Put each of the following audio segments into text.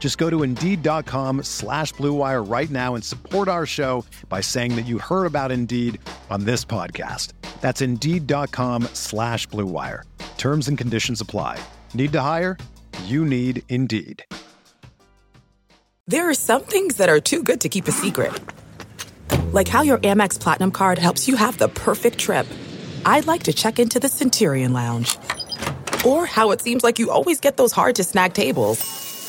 Just go to Indeed.com slash BlueWire right now and support our show by saying that you heard about Indeed on this podcast. That's Indeed.com slash BlueWire. Terms and conditions apply. Need to hire? You need Indeed. There are some things that are too good to keep a secret. Like how your Amex Platinum card helps you have the perfect trip. I'd like to check into the Centurion Lounge. Or how it seems like you always get those hard to snag tables.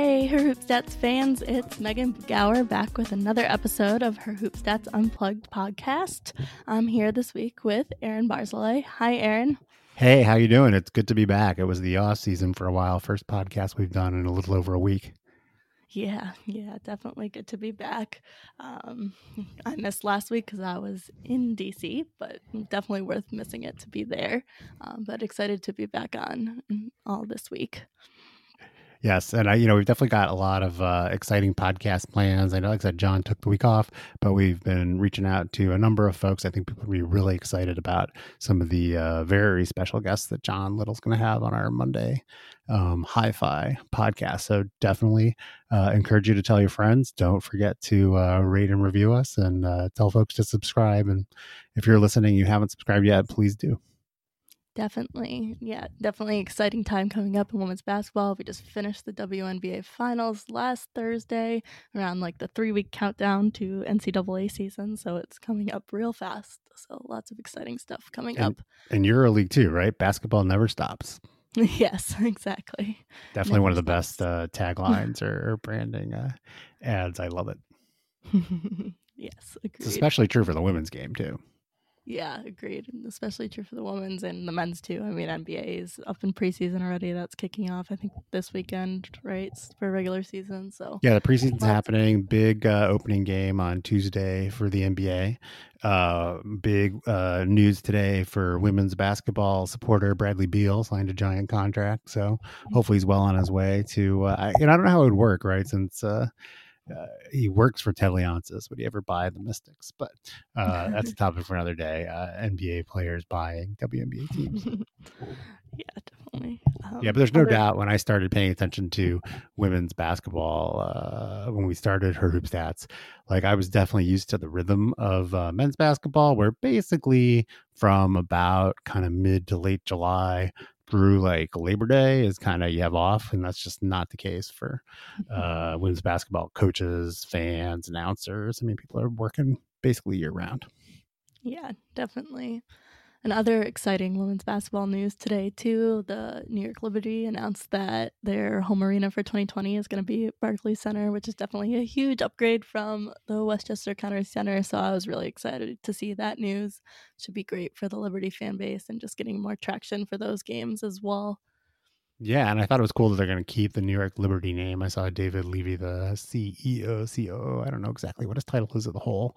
Hey, Her Hoop Stats fans, it's Megan Gauer back with another episode of Her Hoop Stats Unplugged podcast. I'm here this week with Aaron Barzilai. Hi, Aaron. Hey, how you doing? It's good to be back. It was the off season for a while. First podcast we've done in a little over a week. Yeah, yeah, definitely good to be back. Um, I missed last week because I was in DC, but definitely worth missing it to be there. Um, but excited to be back on all this week. Yes, and I, you know, we've definitely got a lot of uh, exciting podcast plans. I know, like I said, John took the week off, but we've been reaching out to a number of folks. I think people will be really excited about some of the uh, very special guests that John Little's going to have on our Monday um, Hi-Fi podcast. So definitely uh, encourage you to tell your friends. Don't forget to uh, rate and review us, and uh, tell folks to subscribe. And if you're listening, you haven't subscribed yet, please do. Definitely. Yeah, definitely exciting time coming up in women's basketball. We just finished the WNBA finals last Thursday around like the three week countdown to NCAA season. So it's coming up real fast. So lots of exciting stuff coming up. and, up. And EuroLeague too, right? Basketball never stops. yes, exactly. Definitely never one of the stops. best uh, taglines or, or, branding uh, ads. I love it. yes, agreed. It's especially true for the women's game too. Yeah, agreed. Especially true for the women's and the men's too. I mean, NBA is up in preseason already. That's kicking off, I think, this weekend, right? For regular season. So yeah, the preseason's happening. Big uh, opening game on Tuesday for the NBA. Uh, big uh, news today for women's basketball supporter Bradley Beal signed a giant contract. So hopefully he's well on his way to. Uh, I, and I don't know how it would work, right? Since uh, he works for Ted Leonsis. Would he ever buy the Mystics? But uh, that's a topic for another day. Uh, NBA players buying WNBA teams. yeah, definitely. Um, yeah, but there's no other... doubt when I started paying attention to women's basketball, uh, when we started her hoop stats, like I was definitely used to the rhythm of uh, men's basketball, where basically from about kind of mid to late July through like Labor Day is kind of you have off, and that's just not the case for uh, women's basketball coaches, fans, announcers. I mean, people are working basically year round. Yeah, definitely. And other exciting women's basketball news today, too. The New York Liberty announced that their home arena for 2020 is going to be Barclays Center, which is definitely a huge upgrade from the Westchester County Center. So I was really excited to see that news. Should be great for the Liberty fan base and just getting more traction for those games as well. Yeah, and I thought it was cool that they're going to keep the New York Liberty name. I saw David Levy, the CEO, COO. I don't know exactly what his title is at the whole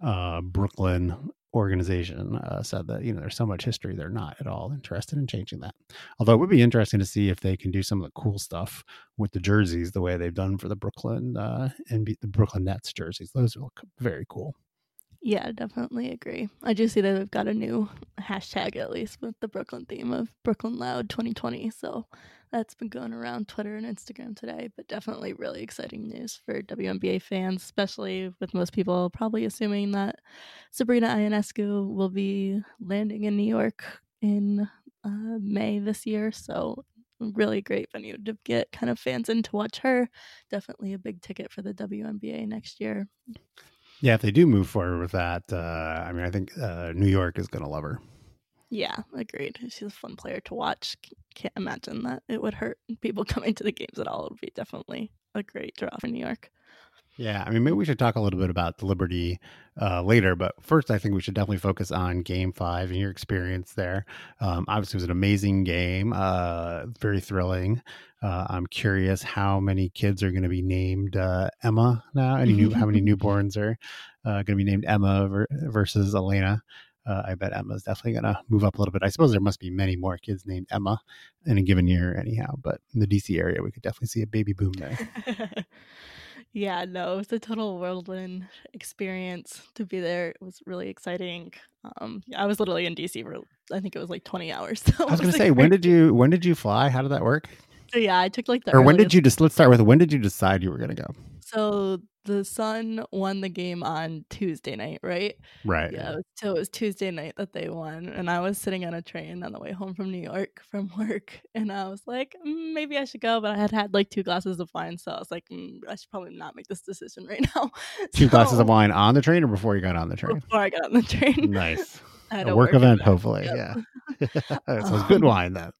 uh, Brooklyn organization uh, said that you know there's so much history they're not at all interested in changing that although it would be interesting to see if they can do some of the cool stuff with the jerseys the way they've done for the brooklyn uh and the brooklyn nets jerseys those look very cool Yeah, definitely agree. I do see that they've got a new hashtag at least with the Brooklyn theme of Brooklyn Loud 2020. So that's been going around Twitter and Instagram today, but definitely really exciting news for WNBA fans, especially with most people probably assuming that Sabrina Ionescu will be landing in New York in uh, May this year. So really great venue to get kind of fans in to watch her. Definitely a big ticket for the WNBA next year. Yeah, if they do move forward with that, uh, I mean, I think uh, New York is going to love her. Yeah, agreed. She's a fun player to watch. Can't imagine that it would hurt people coming to the games at all. It would be definitely a great draw for New York. Yeah, I mean, maybe we should talk a little bit about the Liberty uh, later, but first, I think we should definitely focus on Game Five and your experience there. Um, obviously, it was an amazing game, uh, very thrilling. Uh, I'm curious how many kids are going to be named uh, Emma now. Any new? how many newborns are uh, going to be named Emma ver- versus Elena? Uh, I bet Emma's definitely going to move up a little bit. I suppose there must be many more kids named Emma in a given year, anyhow. But in the DC area, we could definitely see a baby boom there. yeah, no, it was a total whirlwind experience to be there. It was really exciting. Um, I was literally in DC for I think it was like 20 hours. So I was going to say, when did you when did you fly? How did that work? So yeah, I took like the or when did you just let's start with when did you decide you were going to go? So the Sun won the game on Tuesday night, right? Right. Yeah. So it was Tuesday night that they won, and I was sitting on a train on the way home from New York from work, and I was like, mm, maybe I should go, but I had had like two glasses of wine, so I was like, mm, I should probably not make this decision right now. Two so, glasses of wine on the train, or before you got on the train? Before I got on the train. Nice. a work, work, event, hopefully. Yep. Yeah. so it's good wine then.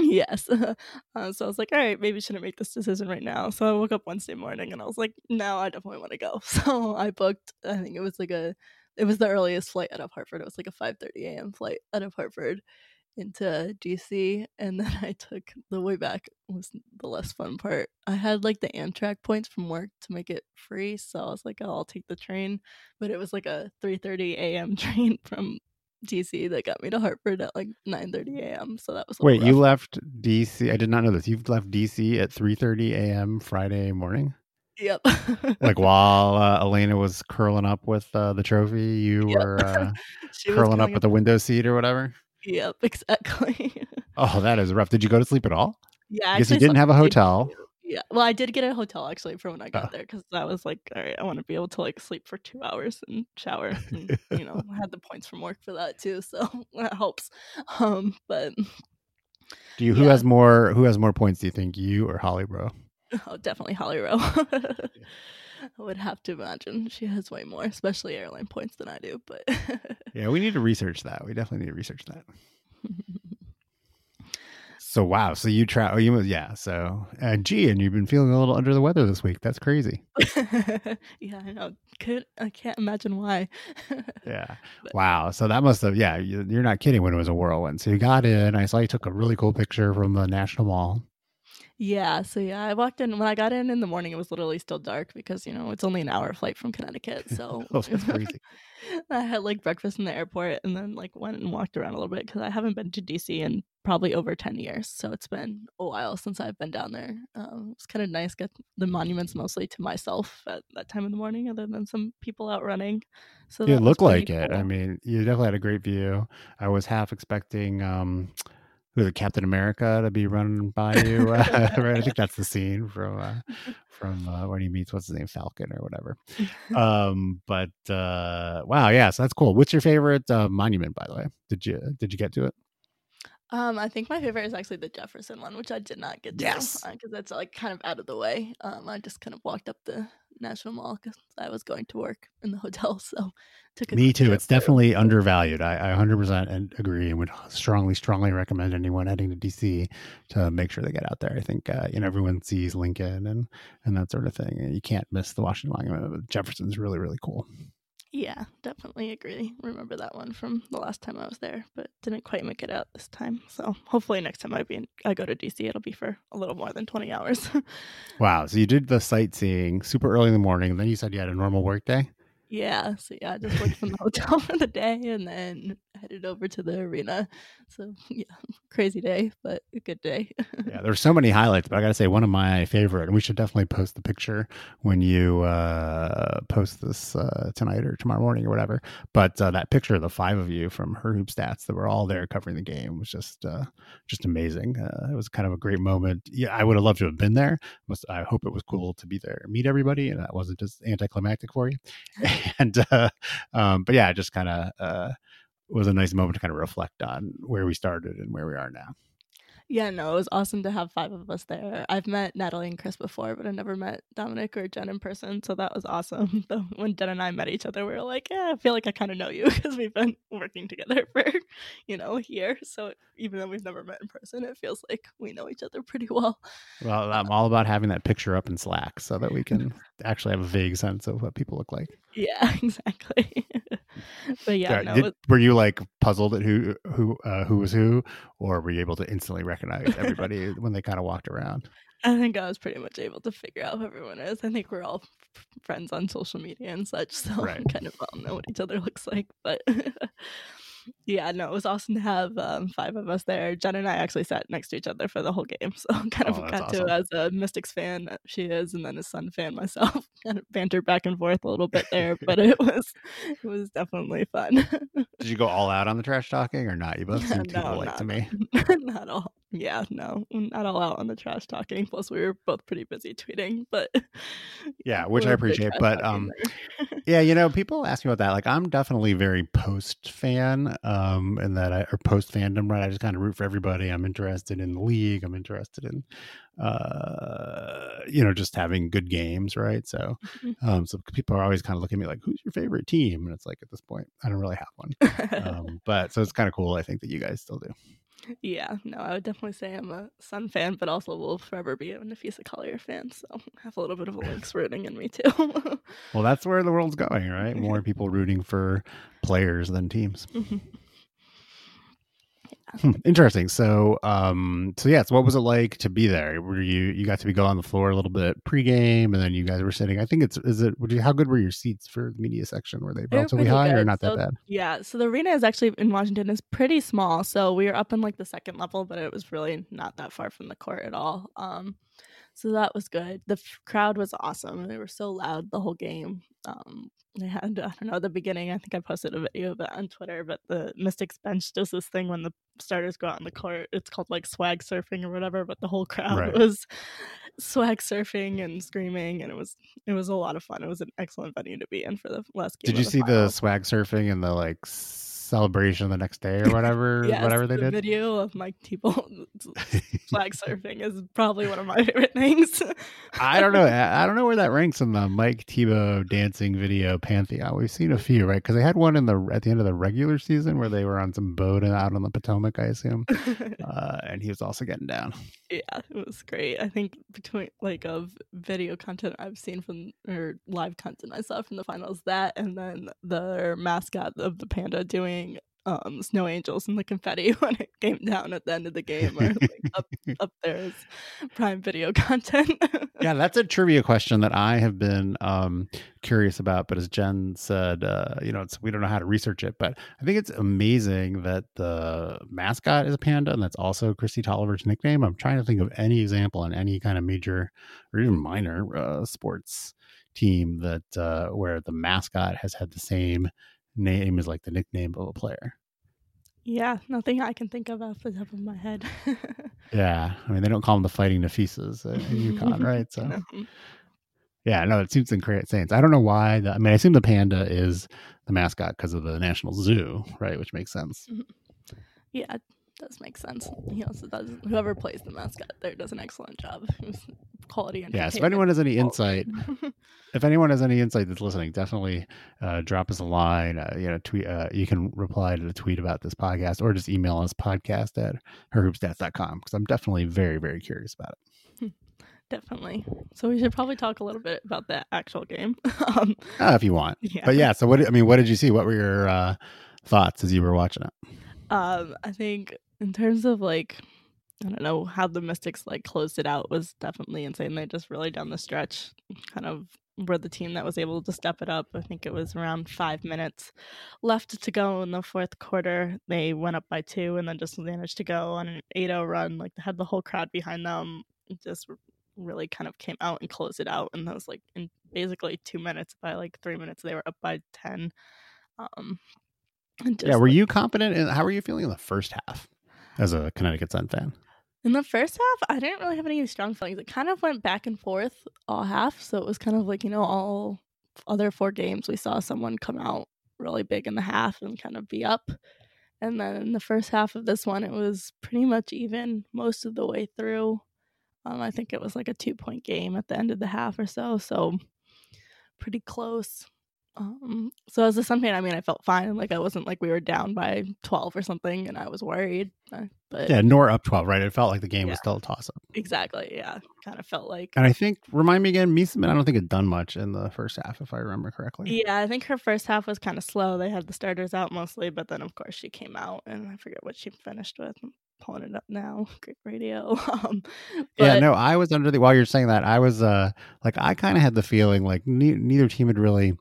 Yes. Uh, so I was like, all right, maybe shouldn't make this decision right now. So I woke up Wednesday morning and I was like, no, I definitely want to go. So I booked, I think it was like a, it was the earliest flight out of Hartford. It was like a 5.30 a.m. flight out of Hartford into DC. And then I took the way back was the less fun part. I had like the Amtrak points from work to make it free. So I was like, oh, I'll take the train. But it was like a 3.30 a.m. train from DC that got me to Hartford at like 9:30 a.m. So that was wait. rough. You left DC. I did not know this. You've left DC at 3:30 a.m. Friday morning. Yep. like while uh, Elena was curling up with uh, the trophy, you Yep. were uh, curling up with the window seat or whatever. Yep, exactly. Oh, that is rough. Did you go to sleep at all? yeah, because you didn't have a hotel. Yeah, well, I did get a hotel actually for when I got Oh. there because I was like, all right, I want to be able to like sleep for two hours and shower. And, you know, I had the points from work for that too, so that helps. Um, but Do you? Who Yeah. has more? Who has more points? Do you think you or Holly Rowe? oh, definitely Holly Rowe. I would have to imagine she has way more, especially airline points than I do. But Yeah, we need to research that. We definitely need to research that. So wow, so you try. Oh, you yeah. So uh, gee, and you've been feeling a little under the weather this week. That's crazy. yeah, I know. Could I can't imagine why. Yeah. But- Wow. So that must have. Yeah, you, you're not kidding when it was a whirlwind. So you got in. I saw you took a really cool picture from the National Mall. Yeah, so yeah, I walked in when I got in in the morning. It was literally still dark because you know it's only an hour flight from Connecticut. So Oh, that's crazy. I had like breakfast in the airport and then like went and walked around a little bit because I haven't been to DC in probably over ten years. So it's been a while since I've been down there. Um, it's kind of nice get the monuments mostly to myself at that time in the morning, other than some people out running. So It looked like it. I mean, you definitely had a great view. I was half expecting um who the Captain America to be running by you. Uh, right? I think that's the scene from uh, from uh, when he meets what's his name Falcon or whatever. Um, but uh, wow, yeah, so that's cool. What's your favorite uh, monument, by the way? Did you did you get to it? Um, I think my favorite is actually the Jefferson one, which I did not get to Yes. because that's like kind of out of the way. Um, I just kind of walked up the National Mall because I was going to work in the hotel, so took a Me too. It's definitely undervalued. I, I 100% agree and would strongly, strongly recommend anyone heading to DC to make sure they get out there. I think, uh, you know, everyone sees Lincoln and, and that sort of thing. You can't miss the Washington Monument. Jefferson's really, really cool. Yeah, definitely agree. Remember that one from the last time I was there, but didn't quite make it out this time. So hopefully next time I be in, I go to DC, it'll be for a little more than twenty hours. Wow. So you did the sightseeing super early in the morning. And then you said you had a normal work day. Yeah, so yeah, I just worked from the hotel for the day, and then headed over to the arena. So yeah, crazy day, but a good day. yeah, there's so many highlights, but I gotta say one of my favorite, and we should definitely post the picture when you uh, post this uh, tonight or tomorrow morning or whatever. But uh, that picture of the five of you from her hoop stats that were all there covering the game was just uh, just amazing. Uh, it was kind of a great moment. Yeah, I would have loved to have been there. I hope it was cool to be there, meet everybody, and that wasn't just anticlimactic for you. and uh, um, but yeah, just kind of uh, was a nice moment to kind of reflect on where we started and where we are now. Yeah, no, it was awesome to have five of us there. I've met Natalie and Chris before, but I never met Dominic or Jen in person, so that was awesome. When Jen and I met each other, we were like, "Yeah, I feel like I kind of know you because we've been working together for, you know, a year." So even though we've never met in person, it feels like we know each other pretty well. Well, I'm um, all about having that picture up in Slack so that we can actually have a vague sense of what people look like. Yeah, exactly. but yeah, no, Did, were you like puzzled at who who uh, who was who, or were you able to instantly recognize everybody when they kind of walked around? I think I was pretty much able to figure out who everyone is. I think we're all friends on social media and such, so right. kind of all know what each other looks like. But yeah, no, it was awesome to have um, five of us there. Jen and I actually sat next to each other for the whole game, so kind of oh, got awesome. to as a Mystics fan she is, and then a Sun fan myself, kind of banter back and forth a little bit there, but it was it was definitely fun. Did you go all out on the trash talking or not? You both seemed no, like to me. Not all. Yeah, no, not all out on the trash talking. Plus, we were both pretty busy tweeting, but yeah, which I appreciate. But um, yeah, you know, people ask me about that. Like, I'm definitely very post fan um, and that I or post fandom, right? I just kind of root for everybody. I'm interested in the league. I'm interested in, uh, you know, just having good games, right? So, mm-hmm. um, so people are always kind of looking at me like, "Who's your favorite team?" And it's like at this point, I don't really have one. um, but so it's kind of cool. I think that you guys still do. Yeah, no, I would definitely say I'm a Sun fan, but also will forever be a Napheesa Collier fan. So I have a little bit of a Lynx rooting in me too. well, that's where the world's going, right? More people rooting for players than teams. Mm-hmm. Hmm, interesting. So, um, so yeah. So, what was it like to be there? Were you you got to be go on the floor a little bit pregame, and then you guys were sitting? I think it's is it. Would you, how good were your seats for the media section? Were they relatively high good. or not so, that bad? Yeah. So the arena is actually in Washington is pretty small. So we were up in like the second level, but it was really not that far from the court at all. Um, so that was good. The f- crowd was awesome. They were so loud the whole game. Um, they had I don't know the beginning. I think I posted a video of it on Twitter. But the Mystics bench does this thing when the starters go out on the court. It's called like swag surfing or whatever. But the whole crowd right. was swag surfing and screaming, and it was it was a lot of fun. It was an excellent venue to be in for the last game. Did you see the swag surfing and the like? Celebration the next day or whatever yes, whatever they the did. video of mike Thibault flag surfing is probably one of my favorite things. I don't know. I don't know where that ranks in the mike Thibault dancing video pantheon. We've seen a few right? Because they had one in the at the end of the regular season where they were on some boat and out on the potomac i assume. Uh, and he was also getting down. Yeah it was great. I think between like of video content i've seen from or live content i saw from the finals that and then the mascot of the panda doing um, snow angels and the confetti when it came down at the end of the game or like up, up there as prime video content. Yeah that's a trivia question that i have been um, curious about but as jen said uh, you know we don't know how to research it but i think it's amazing that the mascot is a panda and that's also Kristi Toliver's nickname. I'm trying to think of any example in any kind of major or even minor uh, sports team that uh, where the mascot has had the same name is like the nickname of a player. Yeah, nothing I can think of off the top of my head. yeah, I mean they don't call them the Fighting Napheesas in UConn, right? So, no. yeah, no, it seems insane. I don't know why. The, I mean, I assume the panda is the mascot because of the National Zoo, right? Which makes sense. Mm-hmm. Yeah, does make sense. He also does. Whoever plays the mascot there does an excellent job. Quality. Yes. If anyone has any insight, if anyone has any insight that's listening, definitely uh, drop us a line. Uh, you know, tweet. Uh, you can reply to the tweet about this podcast, or just email us podcast at herhoopstats.com because I'm definitely very very curious about it. Definitely. So we should probably talk a little bit about that actual game. um, uh, if you want. Yeah. But yeah. So what? I mean, what did you see? What were your uh, thoughts as you were watching it? Um, I think in terms of like I don't know how the Mystics like closed it out was definitely insane. They just really down the stretch kind of were the team that was able to step it up. I think it was around five minutes left to go in the fourth quarter. They went up by two and then just managed to go on an 8 0 run. Like they had the whole crowd behind them. Just really kind of came out and closed it out. And that was like in basically two minutes. By like three minutes, they were up by 10. Um, yeah, were like, you confident? In, how were you feeling in the first half as a Connecticut Sun fan? In the first half, I didn't really have any strong feelings. It kind of went back and forth all half. So it was kind of like, you know, all other four games, we saw someone come out really big in the half and kind of be up. And then in the first half of this one, it was pretty much even most of the way through. Um, I think it was like a two point game at the end of the half or so. So pretty close. Um, so as a Sun fan, I mean, I felt fine. Like I wasn't like we were down by twelve or something, and I was worried. Uh, but yeah, nor up twelve, right? It felt like the game yeah. was still a toss up. Exactly. Yeah, kind of felt like. And I think remind me again, Meesseman. I don't think had done much in the first half, if I remember correctly. Yeah, I think her first half was kind of slow. They had the starters out mostly, but then of course she came out, and I forget what she finished with. I'm pulling it up now. Great radio. um, but... Yeah, no, I was under the. While you're saying that, I was uh like I kind of had the feeling like ne- neither team had really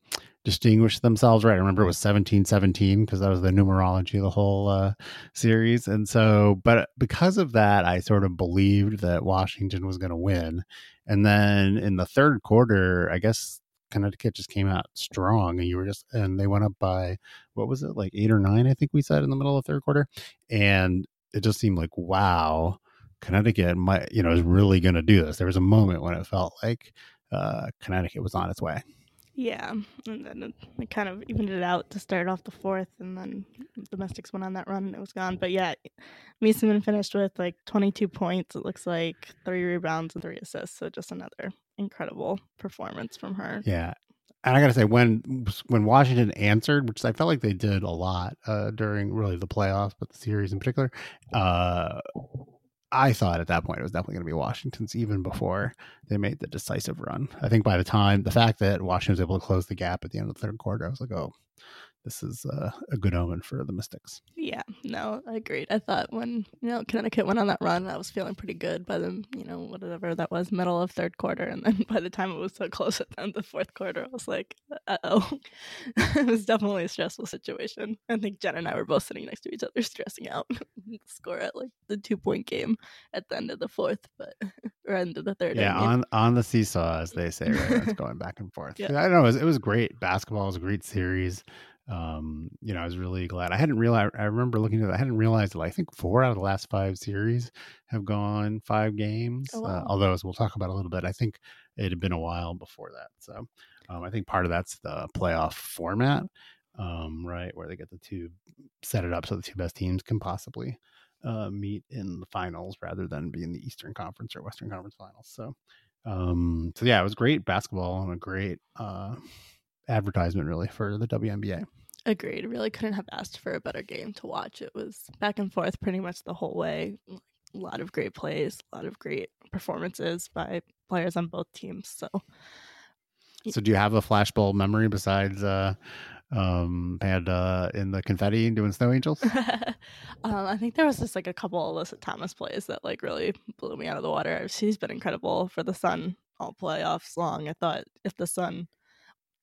distinguished themselves right. I remember it was 1717 because that was the numerology of the whole uh, series. And so, but because of that, I sort of believed that Washington was going to win. And then in the third quarter, I guess Connecticut just came out strong and you were just, and they went up by, what was it, like eight or nine, I think we said in the middle of third quarter. And it just seemed like, wow, Connecticut might, you know, is really going to do this. There was a moment when it felt like uh, Connecticut was on its way. Yeah, and then it kind of evened it out to start off the fourth, and then the Mystics went on that run and it was gone. But yeah, Meesseman finished with like 22 points. It looks like three rebounds and three assists. So just another incredible performance from her. Yeah, and I gotta say, when when Washington answered, which I felt like they did a lot uh, during really the playoffs, but the series in particular, uh, I thought at that point it was definitely going to be Washington's even before they made the decisive run. I think by the time the fact that Washington was able to close the gap at the end of the third quarter, I was like, oh, this is uh, a good omen for the Mystics. Yeah, no, I agreed. I thought when you know Connecticut went on that run, I was feeling pretty good by the you know whatever that was middle of third quarter, and then by the time it was so close at the end of the fourth quarter, I was like, uh oh, it was definitely a stressful situation. I think Jen and I were both sitting next to each other, stressing out. score at like the two point game at the end of the fourth, but or end of the third. Yeah, on on the seesaw, as they say, right? it's going back and forth. Yeah. I don't know. It was, it was great. Basketball was a great series um, you know, I was really glad. I hadn't realized. I remember looking at. It, I hadn't realized that I think four out of the last five series have gone five games. Oh, wow. uh, although, as we'll talk about a little bit, I think it had been a while before that. So, um, I think part of that's the playoff format, um, right, where they get the two set it up so the two best teams can possibly uh, meet in the finals rather than be in the Eastern Conference or Western Conference finals. So, um, so yeah, it was great basketball and a great. Uh, advertisement really for the WNBA. Agreed. Really couldn't have asked for a better game to watch. It was back and forth pretty much the whole way. A lot of great plays, a lot of great performances by players on both teams. So, so do you have a flashbulb memory besides uh, um, Panda in the confetti and doing snow angels? um, I think there was just like a couple of Alyssa Thomas plays that like really blew me out of the water. She's been incredible for the Sun all playoffs long. I thought if the Sun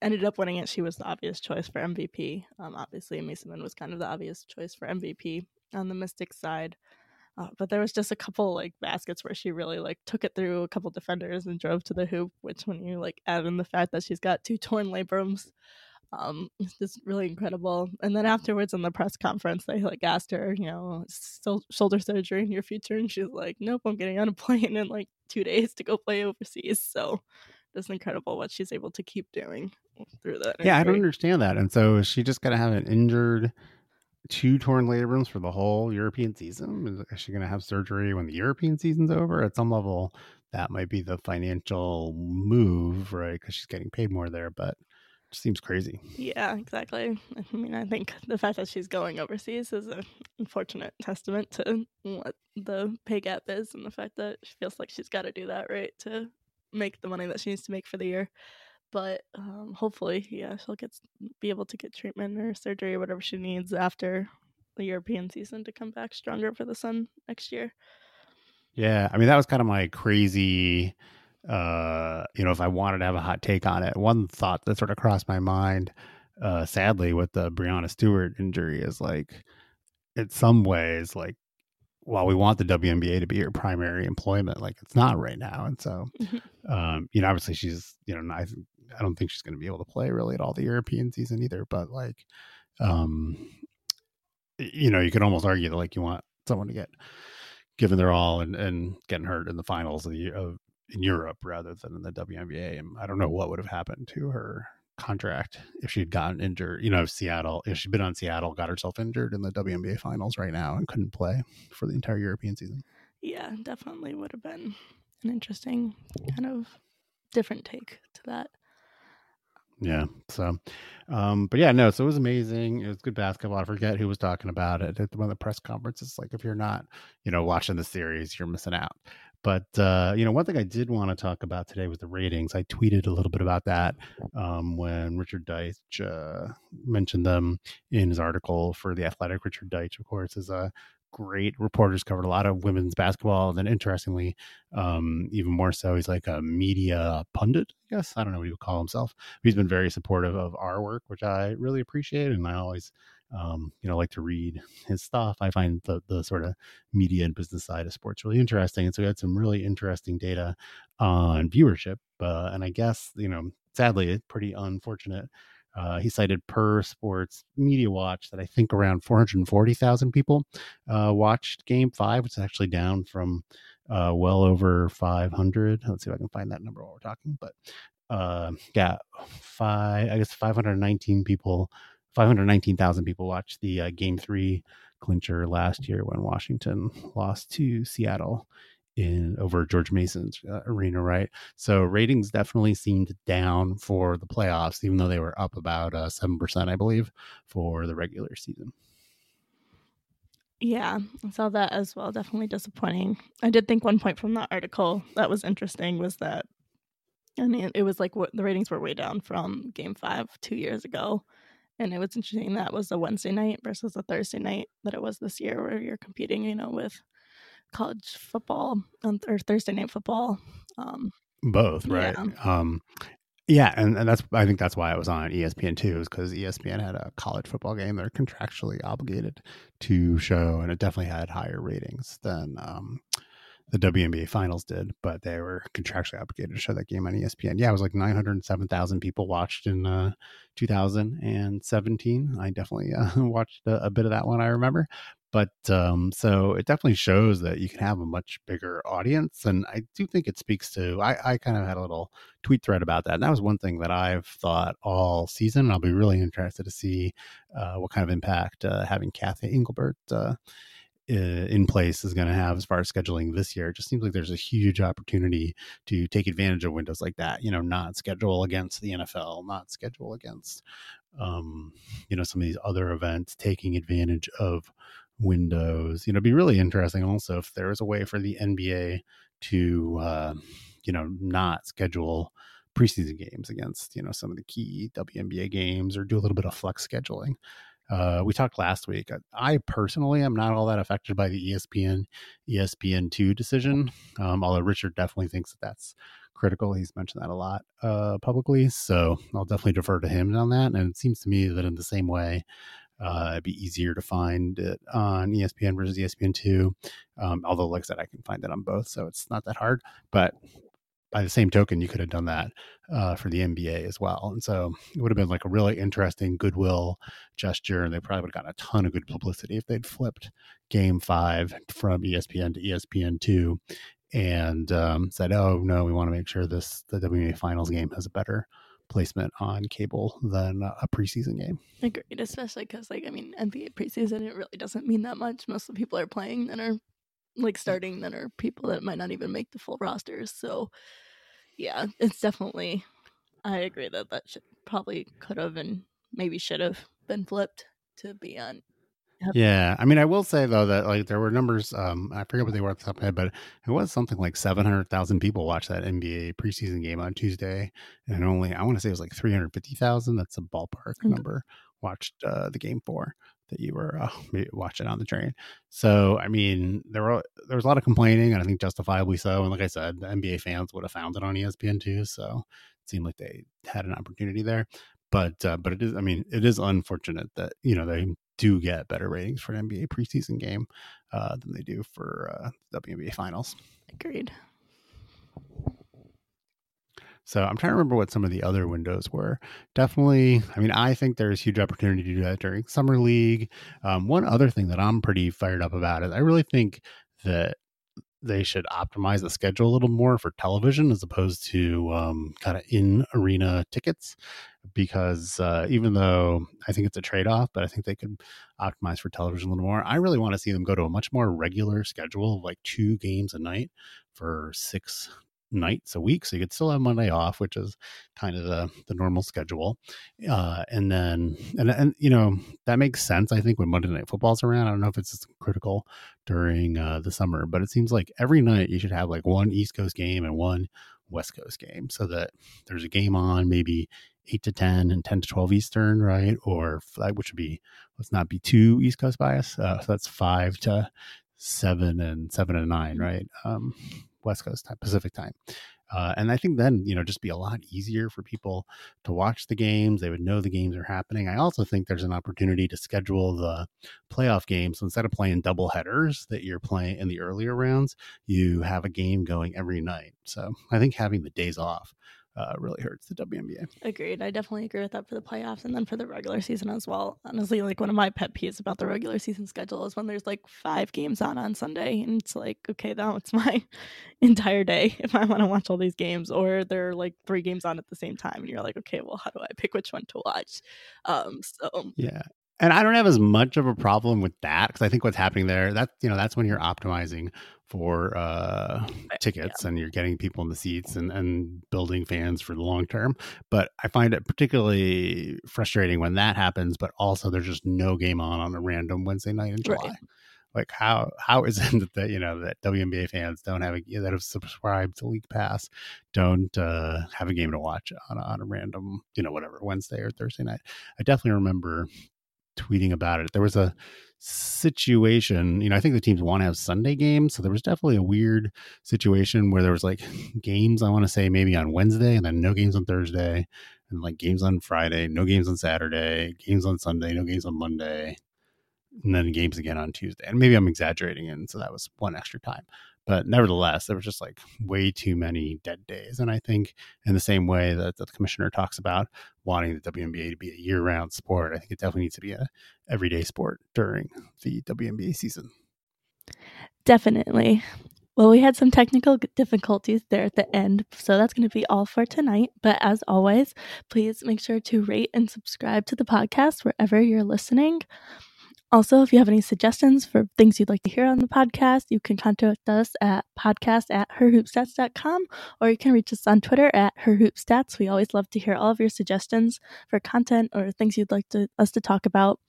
ended up winning it. She was the obvious choice for MVP. Um, obviously, Meesseman was kind of the obvious choice for MVP on the Mystics side. Uh, but there was just a couple like baskets where she really like took it through a couple defenders and drove to the hoop. Which, when you like add in the fact that she's got two torn labrums, um, it's just really incredible. And then afterwards in the press conference, they like asked her, you know, shoulder surgery in your future, and she's like, "Nope, I'm getting on a plane in like two days to go play overseas." So it's incredible what she's able to keep doing through that. Yeah, I don't understand that. And so is she just going to have an injured two torn labrums for the whole European season? Is she going to have surgery when the European season's over? At some level, that might be the financial move, right? Because she's getting paid more there, but it seems crazy. Yeah, exactly. I mean, I think the fact that she's going overseas is an unfortunate testament to what the pay gap is and the fact that she feels like she's got to do that, right, to make the money that she needs to make for the year. But um, hopefully, yeah, she'll get be able to get treatment or surgery or whatever she needs after the European season to come back stronger for the Sun next year. Yeah, I mean that was kind of my crazy uh, you know, if I wanted to have a hot take on it, one thought that sort of crossed my mind, uh, sadly, with the Breanna Stewart injury is like, in some ways, like, while we want the WNBA to be her primary employment, like it's not right now. And so, mm-hmm. um, you know, obviously she's, you know, I, I don't think she's going to be able to play really at all the European season either. But like, um, you know, you could almost argue that like you want someone to get given their all and, and getting hurt in the finals of the of in Europe rather than in the WNBA. And I don't know what would have happened to her contract if she'd gotten injured. You know, Seattle, if she'd been on Seattle, got herself injured in the WNBA finals right now and couldn't play for the entire European season. Yeah, definitely would have been an interesting kind of different take to that. Yeah. So, um, but yeah, no. So it was amazing. It was good basketball. I forget who was talking about it at one of the press conferences. Like, if you're not, you know, watching the series, you're missing out. But uh, you know, one thing I did want to talk about today was the ratings. I tweeted a little bit about that um, when Richard Deitsch uh, mentioned them in his article for the Athletic. Richard Deitsch, of course, is a great reporters covered a lot of women's basketball and then interestingly um, even more so he's like a media pundit i guess? I don't know what he would call himself. He's been very supportive of our work which i really appreciate and i always um, you know like to read his stuff. I find the, the sort of media and business side of sports really interesting and so we had some really interesting data on viewership uh, and i guess you know sadly it's pretty unfortunate uh, he cited per sports media watch that I think around 440,000 people uh, watched game five, which is actually down from uh, well over 500. Let's see if I can find that number while we're talking. But uh, yeah, five, I guess 519 people, 519,000 people watched the uh, game three clincher last year when Washington lost to Seattle in over George Mason's uh, arena, right? So ratings definitely seemed down for the playoffs, even though they were up about uh, seven uh, percent, I believe, for the regular season. Yeah, I saw that as well. Definitely disappointing. I did think one point from that article that was interesting was that, I mean, it was like what the ratings were way down from Game Five two years ago, and it was interesting that was a Wednesday night versus a Thursday night that it was this year, where you're competing, you know, with college football on or Thursday night football. Um, Both, right? Yeah. Um, yeah, and, and that's I think that's why I was on ESPN too, is because ESPN had a college football game they're contractually obligated to show, and it definitely had higher ratings than um, the WNBA finals did, but they were contractually obligated to show that game on ESPN. Yeah, it was like 907,000 people watched in uh, 2017. I definitely uh, watched a, a, bit of that one, I remember but um, so it definitely shows that you can have a much bigger audience and i do think it speaks to i, I kind of had a little tweet thread about that and that was one thing that i've thought all season And i'll be really interested to see uh, what kind of impact uh, having Cathy Engelbert uh, in place is going to have as far as scheduling this year. It just seems like there's a huge opportunity to take advantage of windows like that. You know, not schedule against the NFL, not schedule against, um, you know, some of these other events, taking advantage of windows. You know, it'd be really interesting also if there was a way for the NBA to, uh, you know, not schedule preseason games against, you know, some of the key WNBA games or do a little bit of flex scheduling. Uh, we talked last week. I personally am not all that affected by the ESPN ESPN two decision, um, although Richard definitely thinks that that's critical. He's mentioned that a lot uh, publicly, so I'll definitely defer to him on that. And it seems to me that in the same way, uh, it'd be easier to find it on ESPN versus ESPN2. Um, although, like I said, I can find it on both, so it's not that hard. But by the same token, you could have done that uh, for the NBA as well. And so it would have been like a really interesting goodwill gesture. And they probably would have gotten a ton of good publicity if they'd flipped game five from ESPN to ESPN2 and um, said, oh, no, we want to make sure this, the WNBA finals game has a better placement on cable than a preseason game. Agreed, especially because like I mean NBA preseason it really doesn't mean that much. Most of the people are playing that are like starting that are people that might not even make the full rosters. So yeah, it's definitely I agree that that should probably could have and maybe should have been flipped to be on yeah, I mean, I will say though that like there were numbers. Um, I forget what they were at the top of my head, but it was something like seven hundred thousand people watched that NBA preseason game on Tuesday, and only I want to say it was like three hundred fifty thousand. That's a ballpark mm-hmm. number. Watched uh, the game for. that you were uh, watching on the train. So, I mean, there were there was a lot of complaining, and I think justifiably so. And like I said, the NBA fans would have found it on ESPN too, so it seemed like they had an opportunity there. But uh, but it is, I mean, it is unfortunate that you know they do get better ratings for an NBA preseason game uh, than they do for uh, WNBA finals. Agreed. So I'm trying to remember what some of the other windows were. Definitely, I mean, I think there's huge opportunity to do that during summer league. Um, one other thing that I'm pretty fired up about is I really think that they should optimize the schedule a little more for television as opposed to um, kind of in arena tickets because uh, even though I think it's a trade off, but I think they could optimize for television a little more. I really want to see them go to a much more regular schedule, of like two games a night for six nights a week. So you could still have Monday off, which is kind of the, the normal schedule. Uh, and then, and, and, you know, that makes sense. I think when Monday Night Football's around, I don't know if it's critical during uh, the summer, but it seems like every night you should have like one East Coast game and one West Coast game so that there's a game on maybe 8 to 10 and 10 to 12 Eastern, right? Or which would be, let's not be too East Coast bias. Uh, so that's 5 to 7 and 7 and 9, right? Um, West Coast time, Pacific time. Uh, and I think then, you know, just be a lot easier for people to watch the games. They would know the games are happening. I also think there's an opportunity to schedule the playoff games. So instead of playing double headers that you're playing in the earlier rounds, you have a game going every night. So I think having the days off uh, really hurts the WNBA. Agreed. I definitely agree with that for the playoffs and then for the regular season as well. Honestly, like one of my pet peeves about the regular season schedule is when there's like five games on on Sunday, and it's like, okay, now it's my entire day if I want to watch all these games, or there are like three games on at the same time, and you're like, okay, well, how do I pick which one to watch? Um, so yeah, and I don't have as much of a problem with that because I think what's happening there that you know that's when you're optimizing for uh, tickets yeah. and you're getting people in the seats and, and building fans for the long term. But I find it particularly frustrating when that happens, but also there's just no game on on a random Wednesday night in July. Right. Like how how is it that you know that WNBA fans don't have a that have subscribed to League Pass don't uh, have a game to watch on on a random you know whatever Wednesday or Thursday night? I definitely remember tweeting about it. There was a situation, you know, I think the teams want to have Sunday games. So there was definitely a weird situation where there was like games, I want to say maybe on Wednesday and then no games on Thursday and like games on Friday, no games on Saturday, games on Sunday, no games on Monday, and then games again on Tuesday. And maybe I'm exaggerating. And so that was one extra time. But nevertheless, there was just like way too many dead days. And I think in the same way that, the commissioner talks about wanting the WNBA to be a year round sport, I think it definitely needs to be a everyday sport during the WNBA season. Definitely. Well, we had some technical difficulties there at the end, so that's going to be all for tonight. But as always, please make sure to rate and subscribe to the podcast wherever you're listening. Also, if you have any suggestions for things you'd like to hear on the podcast, you can contact us at podcast at herhoopstats.com or you can reach us on Twitter at herhoopstats. We always love to hear all of your suggestions for content or things you'd like to, us to talk about.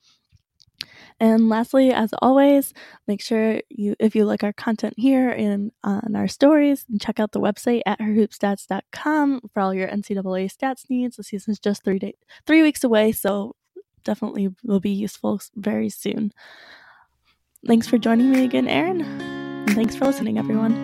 And lastly, as always, make sure you, if you like our content here and on our stories, check out the website at herhoopstats.com for all your NCAA stats needs. The season's just three day, three weeks away, so definitely will be useful very soon. Thanks for joining me again, Aaron. And thanks for listening, everyone.